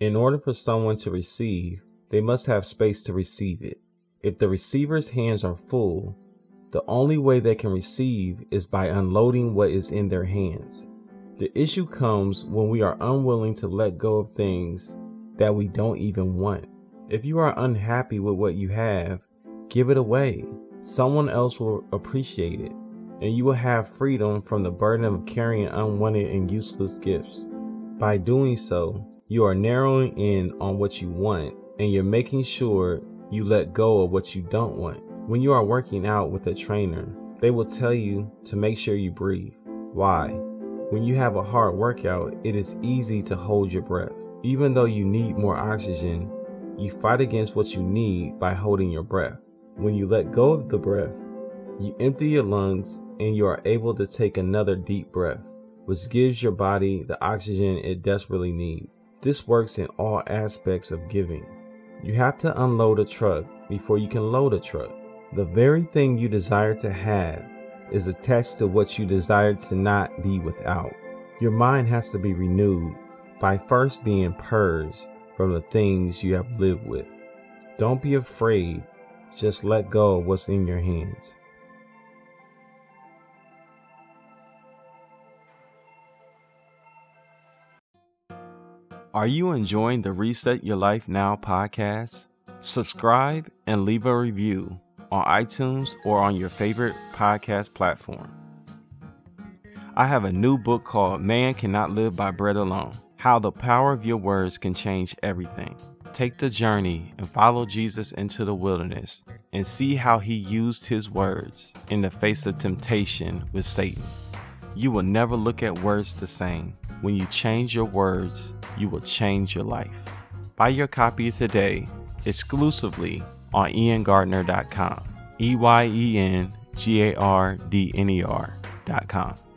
In order for someone to receive, they must have space to receive it. If the receiver's hands are full, the only way they can receive is by unloading what is in their hands. The issue comes when we are unwilling to let go of things that we don't even want. If you are unhappy with what you have, give it away. Someone else will appreciate it, and you will have freedom from the burden of carrying unwanted and useless gifts. By doing so, you are narrowing in on what you want and you're making sure you let go of what you don't want. When you are working out with a trainer, they will tell you to make sure you breathe. Why? When you have a hard workout, it is easy to hold your breath. Even though you need more oxygen, you fight against what you need by holding your breath. When you let go of the breath, you empty your lungs and you are able to take another deep breath, which gives your body the oxygen it desperately needs. This works in all aspects of giving. You have to unload a truck before you can load a truck. The very thing you desire to have is attached to what you desire to not be without. Your mind has to be renewed by first being purged from the things you have lived with. Don't be afraid, just let go of what's in your hands. Are you enjoying the Reset Your Life Now podcast? Subscribe and leave a review on iTunes or on your favorite podcast platform. I have a new book called Man Cannot Live by Bread Alone How the Power of Your Words Can Change Everything. Take the journey and follow Jesus into the wilderness and see how he used his words in the face of temptation with Satan. You will never look at words the same. When you change your words, you will change your life. Buy your copy today exclusively on eyengardner.com. E Y E N G A R D N E R.com.